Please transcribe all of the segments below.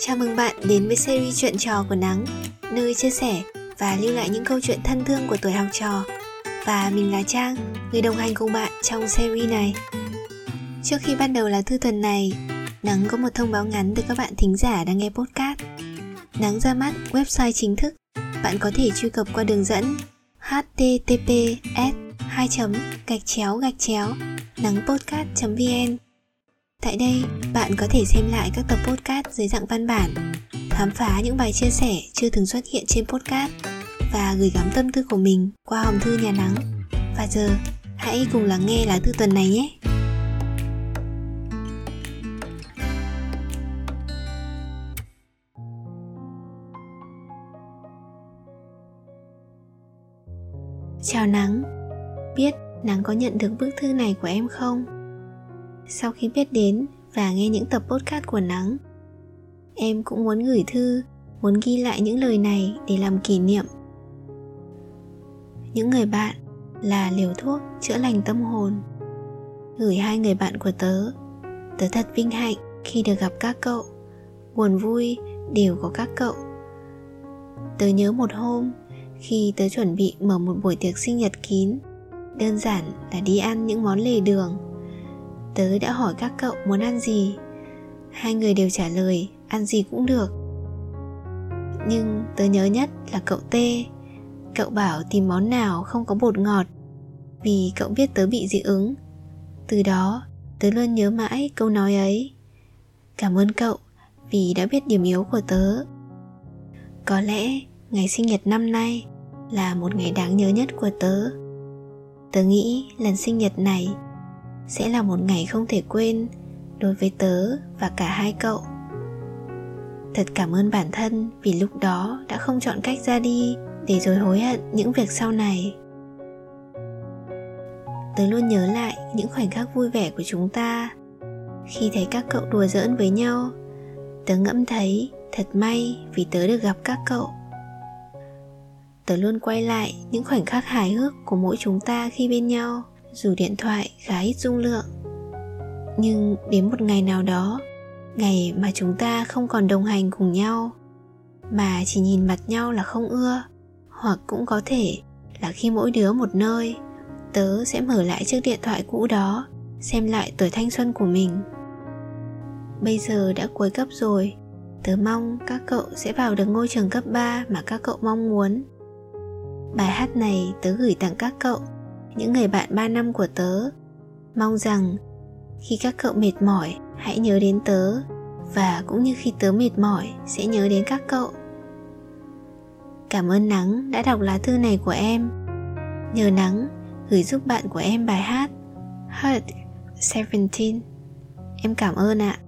Chào mừng bạn đến với series chuyện trò của Nắng, nơi chia sẻ và lưu lại những câu chuyện thân thương của tuổi học trò. Và mình là Trang, người đồng hành cùng bạn trong series này. Trước khi bắt đầu là thư tuần này, Nắng có một thông báo ngắn từ các bạn thính giả đang nghe podcast. Nắng ra mắt website chính thức, bạn có thể truy cập qua đường dẫn https 2 gạch chéo gạch chéo nangpodcast vn Tại đây, bạn có thể xem lại các tập podcast dưới dạng văn bản, khám phá những bài chia sẻ chưa từng xuất hiện trên podcast và gửi gắm tâm tư của mình qua hòm thư nhà nắng. Và giờ, hãy cùng lắng nghe lá thư tuần này nhé. Chào Nắng Biết Nắng có nhận được bức thư này của em không? Sau khi biết đến và nghe những tập podcast của Nắng, Em cũng muốn gửi thư, Muốn ghi lại những lời này để làm kỷ niệm. Những người bạn là liều thuốc chữa lành tâm hồn. Gửi hai người bạn của tớ. Tớ thật vinh hạnh khi được gặp các cậu. Buồn vui đều có các cậu. Tớ nhớ một hôm khi tớ chuẩn bị mở một buổi tiệc sinh nhật kín, đơn giản là đi ăn những món lề đường tớ đã hỏi các cậu muốn ăn gì. Hai người đều trả lời, ăn gì cũng được. Nhưng tớ nhớ nhất là cậu t. Cậu bảo tìm món nào không có bột ngọt, vì cậu biết tớ bị dị ứng. Từ đó, tớ luôn nhớ mãi câu nói ấy. Cảm ơn cậu vì đã biết điểm yếu của tớ. Có lẽ ngày sinh nhật năm nay là một ngày đáng nhớ nhất của tớ. Tớ nghĩ lần sinh nhật này sẽ là một ngày không thể quên đối với tớ và cả hai cậu. Thật cảm ơn bản thân vì lúc đó đã không chọn cách ra đi để rồi hối hận những việc sau này. Tớ luôn nhớ lại những khoảnh khắc vui vẻ của chúng ta. Khi thấy các cậu đùa giỡn với nhau, tớ ngẫm thấy thật may vì tớ được gặp các cậu. Tớ luôn quay lại những khoảnh khắc hài hước của mỗi chúng ta khi bên nhau dù điện thoại khá ít dung lượng nhưng đến một ngày nào đó ngày mà chúng ta không còn đồng hành cùng nhau mà chỉ nhìn mặt nhau là không ưa hoặc cũng có thể là khi mỗi đứa một nơi tớ sẽ mở lại chiếc điện thoại cũ đó xem lại tuổi thanh xuân của mình. Bây giờ đã cuối cấp rồi tớ mong các cậu sẽ vào được ngôi trường cấp 3 mà các cậu mong muốn. Bài hát này tớ gửi tặng các cậu, những người bạn 3 năm của tớ. Mong rằng khi các cậu mệt mỏi, hãy nhớ đến tớ và cũng như khi tớ mệt mỏi sẽ nhớ đến các cậu. Cảm ơn Nắng đã đọc lá thư này của em. Nhờ Nắng gửi giúp bạn của em bài hát Heart 17. Em cảm ơn ạ.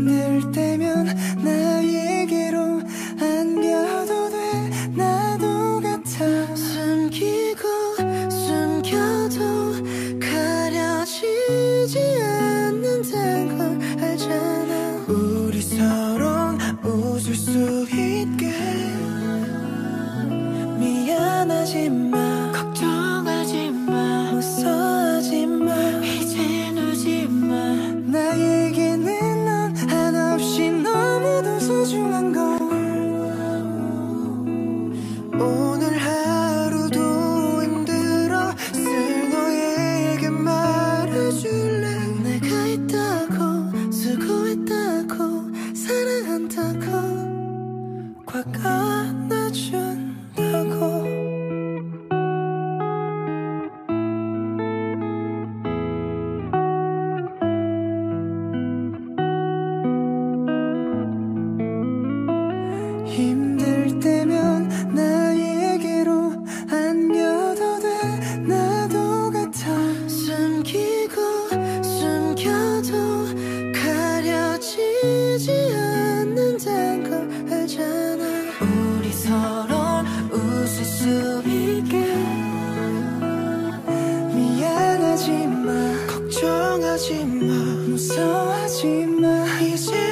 힘들 때면 나에게로 안겨도 돼. 나도 같아. 숨기고 숨겨도 가려지지 않는다는 알잖아. 우리 서로 웃을 수 있게. 미안하지만 무서워하지 마. 무서워하지 마. 이제